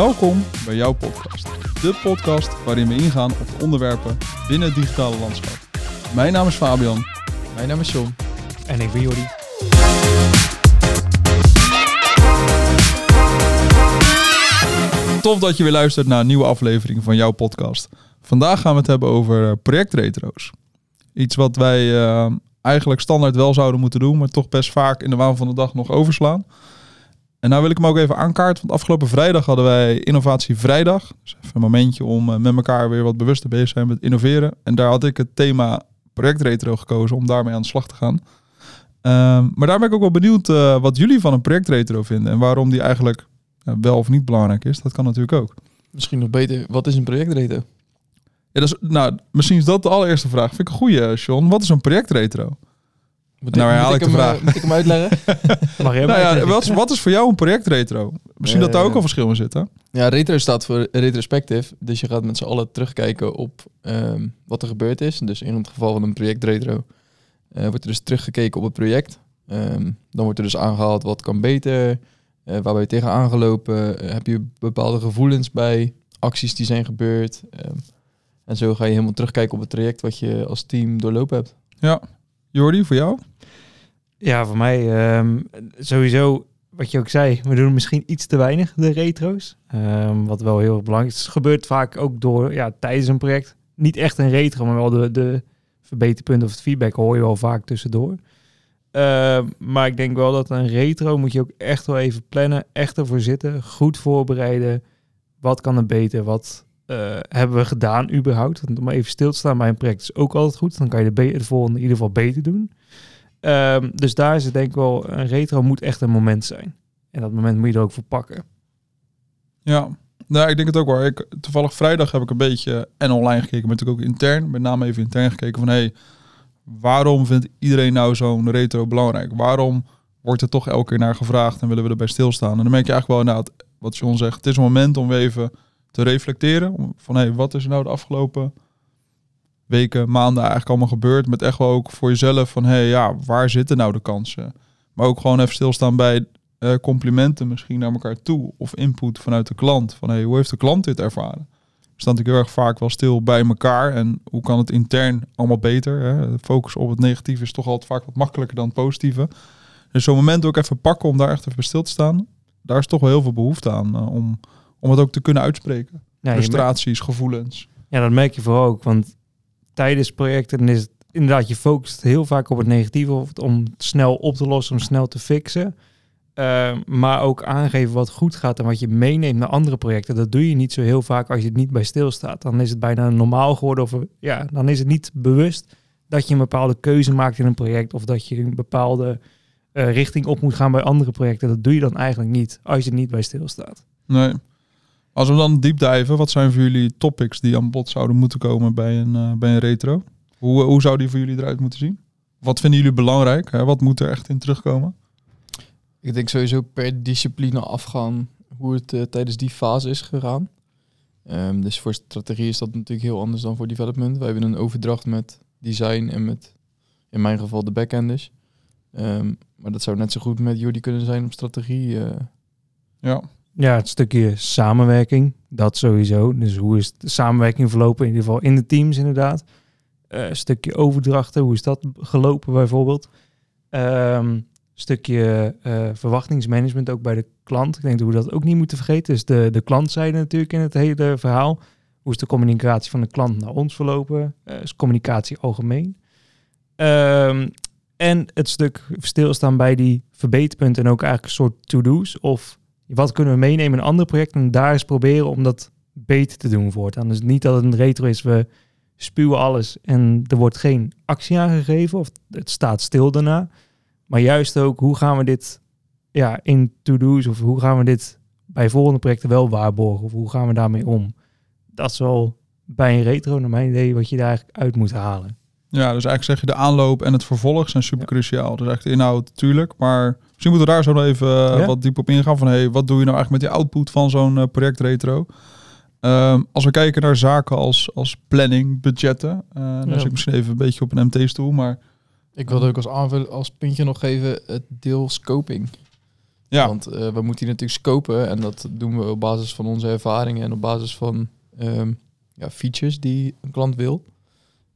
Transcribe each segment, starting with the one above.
Welkom bij jouw podcast. De podcast waarin we ingaan op de onderwerpen binnen het digitale landschap. Mijn naam is Fabian. Mijn naam is John. En ik ben Jordi. Tof dat je weer luistert naar een nieuwe aflevering van jouw podcast. Vandaag gaan we het hebben over eh, projectretro's. Iets wat wij eh, eigenlijk standaard wel zouden moeten doen, maar toch best vaak in de waan van de dag nog overslaan. En nou wil ik hem ook even aankaarten, want afgelopen vrijdag hadden wij Innovatie Vrijdag. Dus even een momentje om eh, met elkaar weer wat bewuster bezig te zijn met innoveren. En daar had ik het thema projectretro gekozen om daarmee aan de slag te gaan. Ehm, maar daar ben ik ook wel benieuwd uh, wat jullie van een projectretro vinden en waarom die eigenlijk uh, wel of niet belangrijk is. Dat kan natuurlijk ook. Misschien nog beter, wat is een projectretro? Ja, dat is, nou, misschien is dat de allereerste vraag. Vind ik een goede, Sean. Wat is een projectretro? Moet nou herhaal ik, ik de vraag. Uh, moet ik hem uitleggen? Mag je nou ja, wat, wat, is voor jou een projectretro? Misschien uh, dat daar ook al verschil in zit, hè? Ja, retro staat voor retrospective. Dus je gaat met z'n allen terugkijken op um, wat er gebeurd is. Dus in het geval van een projectretro uh, wordt er dus teruggekeken op het project. Um, dan wordt er dus aangehaald wat kan beter, uh, waar ben je tegen aangelopen, heb je bepaalde gevoelens bij acties die zijn gebeurd. Um, en zo ga je helemaal terugkijken op het traject wat je als team doorlopen hebt. Ja, Jordi, voor jou? Ja, voor mij um, sowieso wat je ook zei. We doen misschien iets te weinig de retro's. Um, wat wel heel belangrijk is. Het gebeurt vaak ook door ja, tijdens een project. Niet echt een retro, maar wel de, de verbeterpunten of het feedback hoor je wel vaak tussendoor. Uh, maar ik denk wel dat een retro moet je ook echt wel even plannen. Echt ervoor zitten. Goed voorbereiden. Wat kan er beter? Wat uh, hebben we gedaan überhaupt? Om even stil te staan bij een project is ook altijd goed. Dan kan je de, de volgende in ieder geval beter doen. Um, dus daar is het denk ik wel, een retro moet echt een moment zijn. En dat moment moet je er ook voor pakken. Ja, nou, ik denk het ook hoor. Ik, toevallig vrijdag heb ik een beetje en online gekeken, maar natuurlijk ook intern, met name even intern gekeken van hé, hey, waarom vindt iedereen nou zo'n retro belangrijk? Waarom wordt er toch elke keer naar gevraagd en willen we erbij stilstaan? En dan merk je eigenlijk wel, nou, wat John zegt, het is een moment om even te reflecteren. Van hé, hey, wat is er nou de afgelopen weken, maanden eigenlijk allemaal gebeurd. Met echt wel ook voor jezelf van hé, hey, ja, waar zitten nou de kansen? Maar ook gewoon even stilstaan bij uh, complimenten misschien naar elkaar toe. Of input vanuit de klant. Van hey, hoe heeft de klant dit ervaren? Staan natuurlijk heel erg vaak wel stil bij elkaar. En hoe kan het intern allemaal beter? Hè? Focus op het negatieve is toch altijd vaak wat makkelijker dan het positieve. Dus zo'n moment ook even pakken om daar echt even stil te staan. Daar is toch wel heel veel behoefte aan uh, om, om het ook te kunnen uitspreken. Ja, Frustraties, gevoelens. Ja, dat merk je vooral ook. Want tijdens projecten is het inderdaad, je focust heel vaak op het negatieve of om snel op te lossen, om snel te fixen. Uh, maar ook aangeven wat goed gaat en wat je meeneemt naar andere projecten. Dat doe je niet zo heel vaak als je het niet bij stilstaat. Dan is het bijna normaal geworden. Of ja, dan is het niet bewust dat je een bepaalde keuze maakt in een project. Of dat je een bepaalde uh, richting op moet gaan bij andere projecten. Dat doe je dan eigenlijk niet als je er niet bij stilstaat. Nee. Als we dan diep diven, wat zijn voor jullie topics die aan bod zouden moeten komen bij een, uh, bij een retro? Hoe, hoe zou die voor jullie eruit moeten zien? Wat vinden jullie belangrijk? Hè? Wat moet er echt in terugkomen? Ik denk sowieso per discipline afgaan hoe het uh, tijdens die fase is gegaan. Um, dus voor strategie is dat natuurlijk heel anders dan voor development. Wij hebben een overdracht met design en met, in mijn geval, de backenders. Um, maar dat zou net zo goed met jullie kunnen zijn op strategie. Uh. Ja, ja, het stukje samenwerking, dat sowieso. Dus hoe is de samenwerking verlopen, in ieder geval in de teams inderdaad. Uh, stukje overdrachten, hoe is dat gelopen bijvoorbeeld? Um, stukje uh, verwachtingsmanagement ook bij de klant. Ik denk dat we dat ook niet moeten vergeten. Dus de, de klantzijde natuurlijk in het hele verhaal. Hoe is de communicatie van de klant naar ons verlopen? Uh, is communicatie algemeen? Um, en het stuk stilstaan bij die verbeterpunten en ook eigenlijk een soort to-do's of wat kunnen we meenemen in andere projecten en daar eens proberen om dat beter te doen voortaan. Dus niet dat het een retro is, we spuwen alles en er wordt geen actie aangegeven of het staat stil daarna. Maar juist ook, hoe gaan we dit ja, in to-do's of hoe gaan we dit bij volgende projecten wel waarborgen of hoe gaan we daarmee om? Dat is wel bij een retro, naar mijn idee, wat je daar eigenlijk uit moet halen. Ja, dus eigenlijk zeg je de aanloop en het vervolg zijn super cruciaal. Dus eigenlijk de inhoud natuurlijk, maar misschien moeten we daar zo nog even ja? wat diep op ingaan van hey, wat doe je nou eigenlijk met die output van zo'n uh, project retro? Um, als we kijken naar zaken als, als planning, budgetten, uh, ja. zit ik misschien even een beetje op een MT-stoel, maar... Ik wilde ook als aanvulling, als puntje nog geven, het deel scoping. Ja, Want eh, we moeten hier natuurlijk scopen en dat doen we op basis van onze ervaringen en op basis van ehm, ja, features die een klant wil.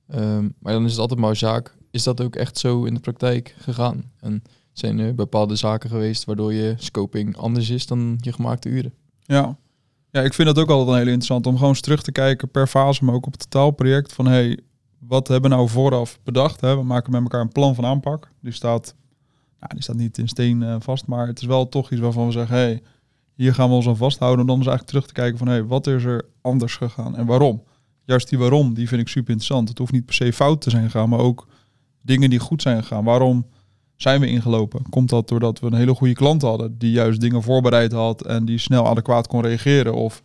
Ehm, maar dan is het altijd maar zaak, is dat ook echt zo in de praktijk gegaan? En zijn er bepaalde zaken geweest waardoor je scoping anders is dan je gemaakte uren? ja. ja, ik vind dat ook altijd een hele interessant om gewoon eens terug te kijken per fase, maar ook op het totaalproject. Van hey, wat hebben we nou vooraf bedacht? Hè? We maken met elkaar een plan van aanpak. Die staat, nou, die staat niet in steen eh, vast, maar het is wel toch iets waarvan we zeggen, hey, hier gaan we ons aan vasthouden. En dan is eigenlijk terug te kijken van hey, wat is er anders gegaan en waarom? Juist die waarom, die vind ik super interessant. Het hoeft niet per se fout te zijn gegaan, maar ook dingen die goed zijn gegaan. Waarom zijn we ingelopen? Komt dat doordat we een hele goede klant hadden, die juist dingen voorbereid had en die snel adequaat kon reageren? Of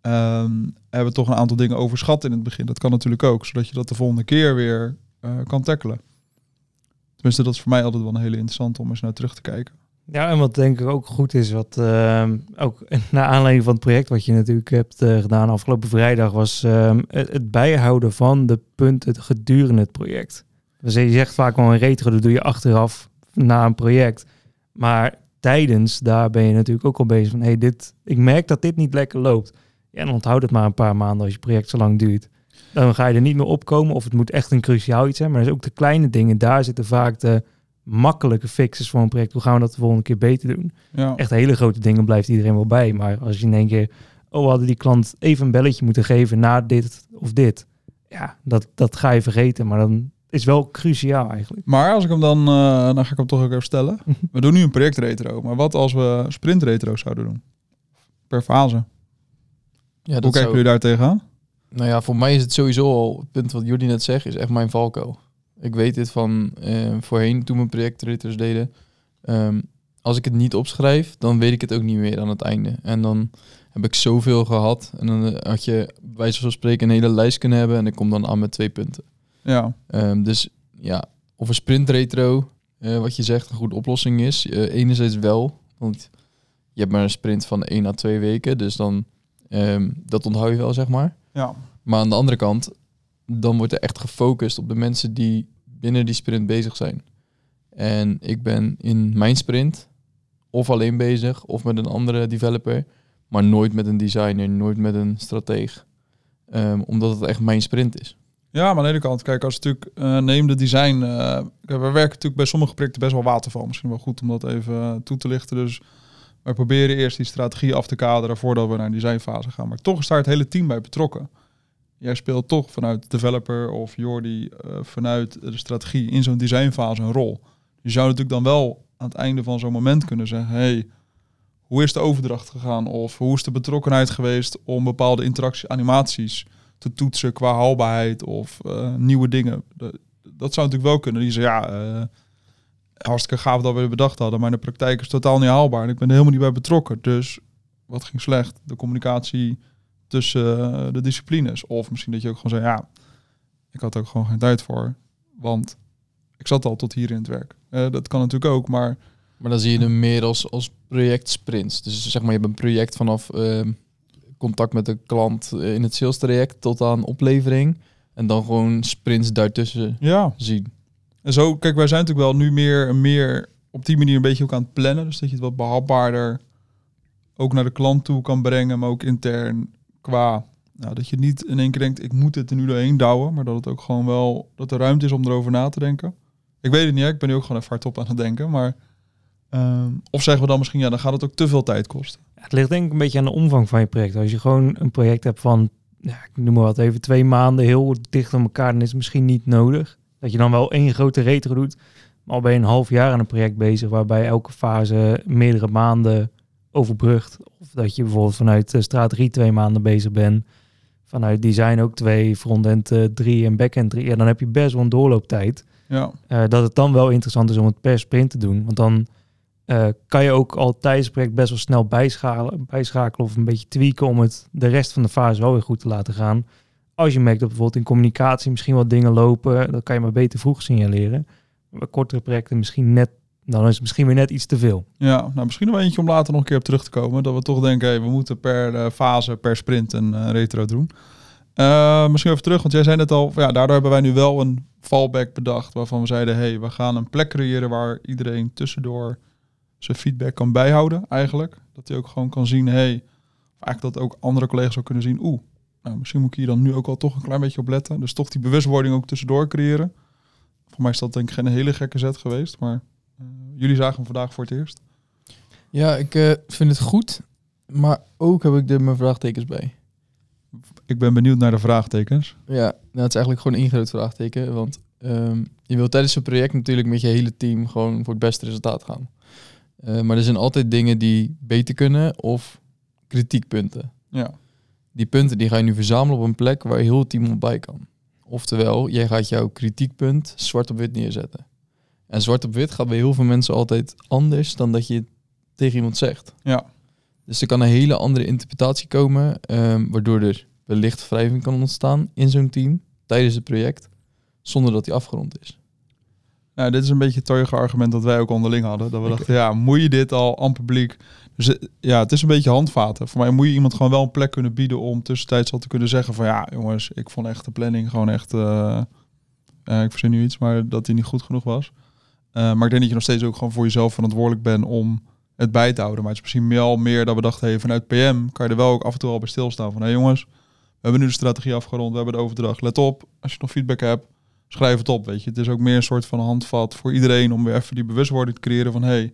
ehm, hebben we toch een aantal dingen overschat in het begin? Dat kan natuurlijk ook, zodat je dat de volgende keer weer eh, kan tackelen. Tenminste, dat is voor mij altijd wel een hele interessant om eens naar terug te kijken. Ja, en wat denk ik ook goed is, wat ehm, ook naar aanleiding van het project wat je natuurlijk hebt eh, gedaan afgelopen vrijdag, was ehm, het, het bijhouden van de punten gedurende het project. Dus je zegt vaak wel een retro, dat doe je achteraf na een project. Maar tijdens, daar ben je natuurlijk ook al bezig van, hey, dit, ik merk dat dit niet lekker loopt. Ja, dan onthoud het maar een paar maanden als je project zo lang duurt. Dan ga je er niet meer opkomen of het moet echt een cruciaal iets zijn. Maar er is ook de kleine dingen, daar zitten vaak de makkelijke fixes voor een project. Hoe gaan we dat de volgende keer beter doen? Ja, Echt hele grote dingen blijft iedereen wel bij. Maar als je in één keer, oh, we hadden die klant even een belletje moeten geven na dit of dit. Ja, dat, dat ga je vergeten. Maar dan is wel cruciaal eigenlijk. Maar als ik hem dan, eh, dan ga ik hem toch ook even stellen. We doen nu een project retro, maar wat als we sprint retro zouden doen? Per fase. Ja, Hoe kijken zou- jullie daar tegenaan? Nou ja, voor mij is het sowieso al, het punt wat jullie net zegt, is echt mijn valkuil. Ik weet dit van eh, voorheen toen we projectreters deden. Ehm, als ik het niet opschrijf, dan weet ik het ook niet meer aan het einde. En dan heb ik zoveel gehad. En dan eh, had je bij wijze van spreken een hele lijst kunnen hebben. En ik kom dan aan met twee punten. Ja, Ehm, dus ja, of een sprint retro, eh, wat je zegt, een goede oplossing is. Eh, enerzijds wel, want je hebt maar een sprint van één à twee weken. Dus dan, ehm, dat onthoud je wel, zeg maar. ja. Maar aan de andere kant, dan wordt er echt gefocust op de mensen die binnen die sprint bezig zijn. En ik ben in mijn sprint of alleen bezig of met een andere developer, maar nooit met een designer, nooit met een strateeg. Ehm, omdat het echt mijn sprint is. Ja, maar aan de ene kant, kijk, als natuurlijk eh, neem de design. eh, we werken natuurlijk bij sommige projecten best wel waterval. Misschien wel goed om dat even eh, toe te lichten. Dus wij proberen eerst die strategie af te kaderen voordat we naar een designfase gaan. Maar toch is daar het hele team bij betrokken. Jij speelt toch vanuit developer of Jordi vanuit de strategie in zo'n designfase een rol. Je zou natuurlijk dan wel aan het einde van zo'n moment kunnen zeggen: hey, hoe is de overdracht gegaan? Of hoe is de betrokkenheid geweest om bepaalde interactie, animaties te toetsen qua haalbaarheid of eh, nieuwe dingen. Dat zou natuurlijk wel kunnen. Die zeggen, ja, eh, hartstikke gaaf dat we bedacht hadden, maar in de praktijk is totaal niet haalbaar. En ik ben er helemaal niet bij betrokken. Dus wat ging slecht? De communicatie tussen eh, de disciplines. Of misschien dat je ook gewoon zei, ja, ik had ook gewoon geen tijd voor. Want ik zat al tot hier in het werk. Dat kan natuurlijk ook, maar Maar dan zie je hem meer als, als projectsprints. Dus zeg maar, je hebt een project vanaf ehm, contact met de klant in het sales traject tot aan oplevering. En dan gewoon sprints daartussen ja, zien. En zo, kijk, wij zijn natuurlijk wel nu meer, meer op die manier een beetje ook aan het plannen. Dus dat je het wat behapbaarder ook naar de klant toe kan brengen, maar ook intern qua... Nou, dat je niet in één keer denkt, ik moet het er nu doorheen douwen, maar dat het ook gewoon wel, dat er ruimte is om erover na te denken. Ik weet het niet, hè, ik ben nu ook gewoon even hardop aan het denken, maar... ehm, of zeggen we dan misschien, ja, dan gaat het ook te veel tijd kosten. Het ligt denk ik een beetje aan de omvang van je project. Als je gewoon een project hebt van, ja, ik noem maar wat even, twee maanden heel dicht op elkaar, dan is het misschien niet nodig. Dat je dan wel één grote retro doet, maar al ben je een half jaar aan een project bezig, waarbij elke fase meerdere maanden overbrugt. Of dat je bijvoorbeeld vanuit strategie twee maanden bezig bent, vanuit design ook twee, frontend eh, drie en backend drie. Ja, dan heb je best wel een doorlooptijd. Ja, Eh, dat het dan wel interessant is om het per sprint te doen. Want dan eh, kan je ook al tijdens het project best wel snel bijschalen, bijschakelen of een beetje tweaken om het de rest van de fase wel weer goed te laten gaan. Als je merkt dat bijvoorbeeld in communicatie misschien wat dingen lopen, dan kan je maar beter vroeg signaleren. Bij kortere projecten misschien net, dan is het misschien weer net iets te veel. Ja, nou misschien nog eentje om later nog een keer op terug te komen. Dat we toch denken, hey, we moeten per eh, fase, per sprint een eh, retro doen. Eh, misschien even terug, want jij zei net al, ja, daardoor hebben wij nu wel een fallback bedacht. Waarvan we zeiden, hey, we gaan een plek creëren waar iedereen tussendoor zijn feedback kan bijhouden eigenlijk. Dat hij ook gewoon kan zien, hey, of eigenlijk dat ook andere collega's ook kunnen zien, oeh, nou, misschien moet ik hier dan nu ook al toch een klein beetje op letten. Dus toch die bewustwording ook tussendoor creëren. Voor mij is dat denk ik geen hele gekke zet geweest, maar eh, jullie zagen hem vandaag voor het eerst. Ja, ik eh, vind het goed. Maar ook heb ik er mijn vraagtekens bij. Ik ben benieuwd naar de vraagtekens. Ja, nou, het is eigenlijk gewoon één groot vraagteken. Want ehm, je wilt tijdens een project natuurlijk met je hele team gewoon voor het beste resultaat gaan. Eh, maar er zijn altijd dingen die beter kunnen of kritiekpunten. Ja, Die punten die ga je nu verzamelen op een plek waar heel het team op bij kan. Oftewel, jij gaat jouw kritiekpunt zwart op wit neerzetten. En zwart op wit gaat bij heel veel mensen altijd anders dan dat je het tegen iemand zegt. ja, Dus er kan een hele andere interpretatie komen, ehm, waardoor er wellicht wrijving kan ontstaan in zo'n team tijdens het project, zonder dat die afgerond is. Nou, dit is een beetje het teuige argument dat wij ook onderling hadden. Dat we dachten, ja, moet je dit al aan publiek? Dus eh, ja, het is een beetje handvaten. Voor mij moet je iemand gewoon wel een plek kunnen bieden om tussentijds al te kunnen zeggen van ja, jongens, ik vond echt de planning gewoon echt, eh, eh, ik verzin nu iets, maar dat die niet goed genoeg was. Maar ik denk dat je nog steeds ook gewoon voor jezelf verantwoordelijk bent om het bij te houden. Maar het is misschien wel meer dat we dachten, hey, vanuit PM kan je er wel ook af en toe al bij stilstaan van hé jongens, we hebben nu de strategie afgerond, we hebben de overdracht. Let op, als je nog feedback hebt, schrijf het op, weet je. Het is ook meer een soort van handvat voor iedereen om weer even die bewustwording te creëren van, hey,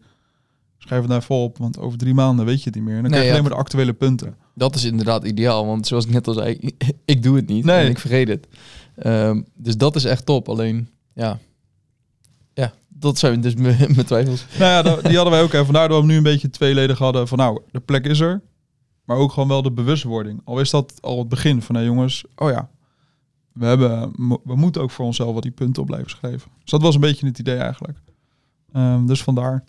schrijf het nou even op, want over drie maanden weet je het niet meer. En dan Nee, krijg je ja. alleen maar de actuele punten. Dat is inderdaad ideaal, want zoals ik net al zei, ik doe het niet Nee. en ik vergeet het. Ehm, dus dat is echt top. Alleen, ja, ja dat zijn dus mijn twijfels. Nou ja, die hadden wij ook. En vandaar dat we nu een beetje tweeledig hadden van, nou, de plek is er, maar ook gewoon wel de bewustwording. Al is dat al het begin van, hé jongens, oh ja, we, hebben, we moeten ook voor onszelf wat die punten op blijven schrijven. Dus dat was een beetje het idee eigenlijk. Ehm, dus vandaar.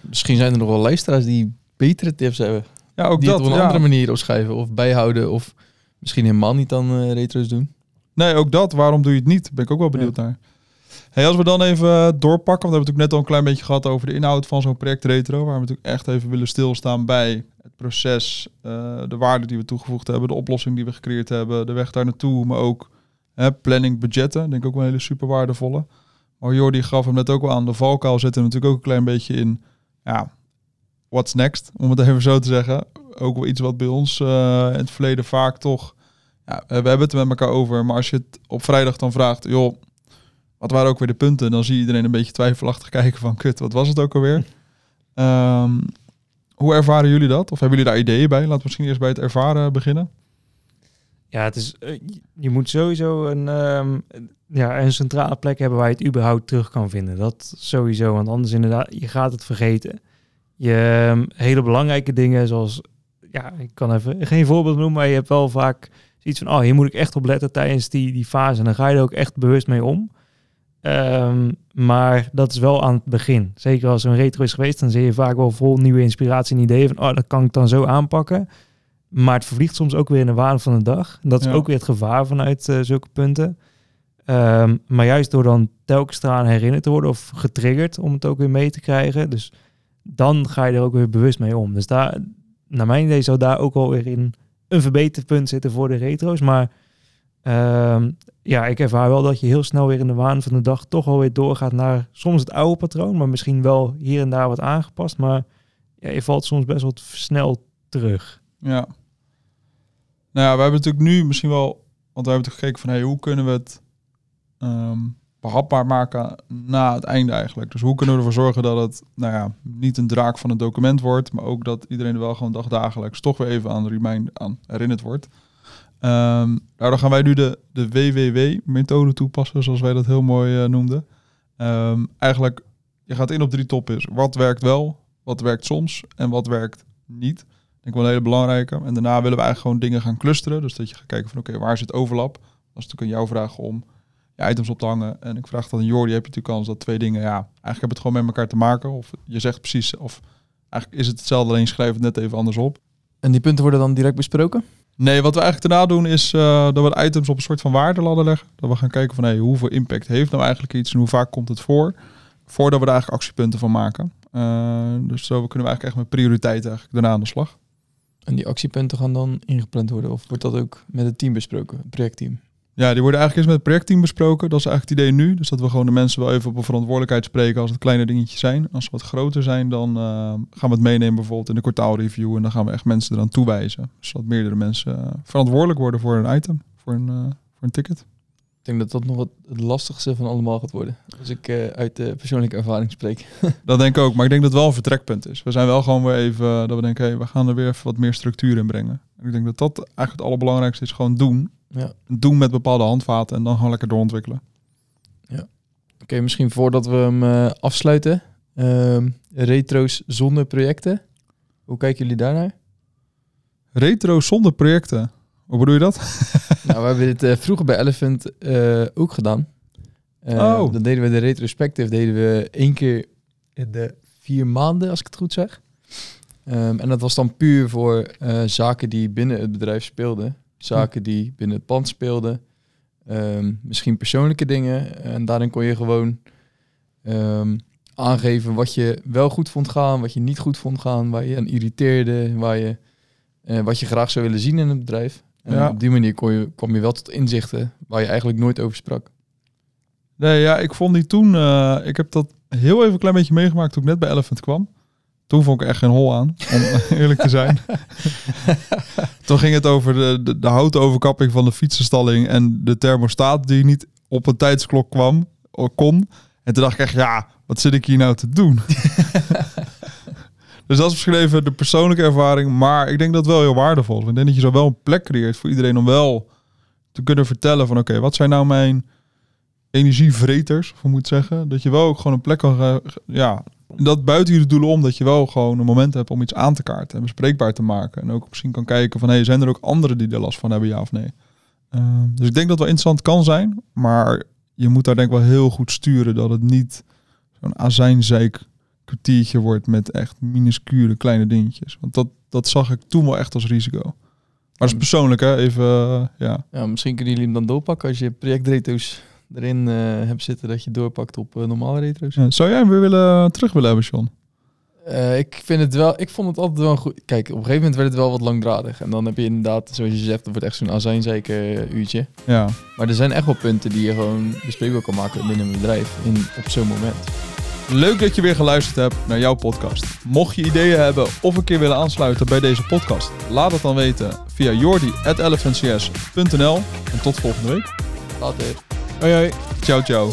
Misschien zijn er nog wel luisteraars die betere tips hebben. Ja, ook die dat. het op een ja. andere manier opschrijven of bijhouden of misschien helemaal niet dan eh, retro's doen. Nee, ook dat. Waarom doe je het niet? Ben ik ook wel benieuwd naar. Hey, als we dan even doorpakken, want we hebben het natuurlijk net al een klein beetje gehad over de inhoud van zo'n project Retro, waar we natuurlijk echt even willen stilstaan bij het proces, eh, de waarde die we toegevoegd hebben, de oplossing die we gecreëerd hebben, de weg daar naartoe, maar ook planning, budgetten. Denk ik ook een hele super waardevolle. Maar Jordi gaf hem net ook wel aan, de valkuil zit er natuurlijk ook een klein beetje in, ja, what's next, om het even zo te zeggen. Ook wel iets wat bij ons eh, in het verleden vaak toch ja, we hebben het met elkaar over. Maar als je het op vrijdag dan vraagt, joh, wat waren ook weer de punten? Dan zie iedereen een beetje twijfelachtig kijken van, kut, wat was het ook alweer? Ehm, hoe ervaren jullie dat? Of hebben jullie daar ideeën bij? Laten we misschien eerst bij het ervaren beginnen. Ja, het is, eh, je- moet sowieso een, ehm, ja, een centrale plek hebben waar je het überhaupt terug kan vinden. Dat sowieso, want anders inderdaad, je gaat het vergeten. Je ehm, hele belangrijke dingen zoals, ja, ik kan even geen voorbeeld noemen, maar je hebt wel vaak zoiets van, oh, hier moet ik echt op letten tijdens die, die fase. En dan ga je er ook echt bewust mee om. Ehm, maar dat is wel aan het begin. Zeker als een retro is geweest, dan zie je vaak wel vol nieuwe inspiratie en ideeën van, oh, dat kan ik dan zo aanpakken. Maar het vervliegt soms ook weer in de waan van de dag. En dat is Ja. ook weer het gevaar vanuit eh, zulke punten. Ehm, maar juist door dan telkens eraan herinnerd te worden of getriggerd om het ook weer mee te krijgen. Dus dan ga je er ook weer bewust mee om. Dus daar, naar mijn idee zou daar ook wel weer in een verbeterpunt zitten voor de retro's. Maar ehm, ja, ik ervaar wel dat je heel snel weer in de waan van de dag toch wel weer doorgaat naar soms het oude patroon, maar misschien wel hier en daar wat aangepast. Maar ja, je valt soms best wel snel terug. Ja. Nou ja, we hebben natuurlijk nu misschien wel, want we hebben gekeken van, hey, hoe kunnen we het ehm, behapbaar maken na het einde eigenlijk. Dus hoe kunnen we ervoor zorgen dat het, nou ja, niet een draak van een document wordt, maar ook dat iedereen er wel gewoon dagdagelijks toch weer even aan, remind, aan herinnerd wordt. Ehm daardoor gaan wij nu de, de WWW-methode toepassen, zoals wij dat heel mooi eh, noemden. Ehm, eigenlijk, je gaat in op drie topics. Wat werkt wel, wat werkt soms en wat werkt niet. Ik wel een hele belangrijke. En daarna willen we eigenlijk gewoon dingen gaan clusteren. Dus dat je gaat kijken van oké, waar zit overlap? Dat is natuurlijk aan jouw vraag om je items op te hangen. En ik vraag dan aan Jordi, heb je natuurlijk kans dat twee dingen, ja, eigenlijk hebben het gewoon met elkaar te maken. Of je zegt precies, of eigenlijk is het hetzelfde, alleen schrijf het net even anders op. En die punten worden dan direct besproken? Nee, wat we eigenlijk daarna doen is eh, dat we de items op een soort van waardeladder leggen. Dat we gaan kijken van hey, hoeveel impact heeft nou eigenlijk iets en hoe vaak komt het voor. Voordat we er eigenlijk actiepunten van maken. Eh, dus zo kunnen we eigenlijk echt met prioriteit eigenlijk daarna aan de slag. En die actiepunten gaan dan ingepland worden? Of wordt dat ook met het team besproken, het projectteam? Ja, die worden eigenlijk eerst met het projectteam besproken. Dat is eigenlijk het idee nu. Dus dat we gewoon de mensen wel even op een verantwoordelijkheid spreken als het kleine dingetjes zijn. Als ze wat groter zijn, dan eh, gaan we het meenemen bijvoorbeeld in de kwartaalreview. En dan gaan we echt mensen eraan toewijzen. Zodat meerdere mensen eh, verantwoordelijk worden voor een item, voor een, eh, voor een ticket. Ik denk dat dat nog wat het lastigste van allemaal gaat worden. Als ik eh, uit de persoonlijke ervaring spreek. Dat denk ik ook. Maar ik denk dat het wel een vertrekpunt is. We zijn wel gewoon weer even, dat we denken, hey, we gaan er weer even wat meer structuur in brengen. En ik denk dat dat eigenlijk het allerbelangrijkste is. Gewoon doen. Ja. Doen met bepaalde handvaten en dan gewoon lekker doorontwikkelen. Oké, misschien voordat we hem eh, afsluiten. Ehm, retro's zonder projecten. Hoe kijken jullie daarnaar? Retro zonder projecten. Hoe bedoel je dat? nou, we hebben dit eh, vroeger bij Elephant eh, ook gedaan. Eh, Oh. Dan deden we de retrospective deden we één keer in de vier maanden, als ik het goed zeg. Ehm, en dat was dan puur voor zaken die binnen het bedrijf speelden. Zaken die binnen het pand speelden. Ehm, misschien persoonlijke dingen. En daarin kon je gewoon ehm, aangeven wat je wel goed vond gaan, wat je niet goed vond gaan, waar je aan irriteerde, waar je, wat je graag zou willen zien in het bedrijf. En Ja. op die manier kon je, kwam je wel tot inzichten waar je eigenlijk nooit over sprak. Nee, ja, ik vond die toen... eh, ik heb dat heel even een klein beetje meegemaakt toen ik net bij Elephant kwam. Toen vond ik er echt geen hol aan, om eerlijk te zijn. toen ging het over de, de, de houten overkapping van de fietsenstalling... en de thermostaat die niet op een tijdsklok kwam, of kon. En toen dacht ik echt, ja, wat zit ik hier nou te doen? dus dat is misschien even de persoonlijke ervaring. Maar ik denk dat wel heel waardevol. Ik denk dat je zo wel een plek creëert voor iedereen om wel te kunnen vertellen van... oké, wat zijn nou mijn energievreters, of moet zeggen? Dat je wel ook gewoon een plek kan... ja, dat buiten je doelen om, dat je wel gewoon een moment hebt om iets aan te kaarten en bespreekbaar te maken. En ook misschien kan kijken van, hey, zijn er ook anderen die er last van hebben, ja of nee? Ehm, dus ik denk dat wel interessant kan zijn, maar je moet daar denk ik wel heel goed sturen dat het niet zo'n azijnzeik kwartiertje wordt met echt minuscule kleine dingetjes. Want dat, dat zag ik toen wel echt als risico. Maar dat is persoonlijk, hè? Even, eh, ja. Ja, misschien kunnen jullie hem dan doorpakken als je projectretro's erin eh, hebt zitten, dat je doorpakt op eh, normale retro's. Ja, Zou jij hem weer willen, terug willen hebben? Eh, ik vind het wel, ik vond het altijd wel goed. Kijk, op een gegeven moment werd het wel wat langdradig. En dan heb je inderdaad, zoals je zegt, dat wordt echt zo'n azijnzeker uurtje. Ja. Maar er zijn echt wel punten die je gewoon bespreekbaar kan maken binnen een bedrijf in, op zo'n moment. Leuk dat je weer geluisterd hebt naar jouw podcast. Mocht je ideeën hebben of een keer willen aansluiten bij deze podcast, laat het dan weten via jordi.elephantcs.nl. En tot volgende week. Later. Hoi hoi. Ciao, ciao.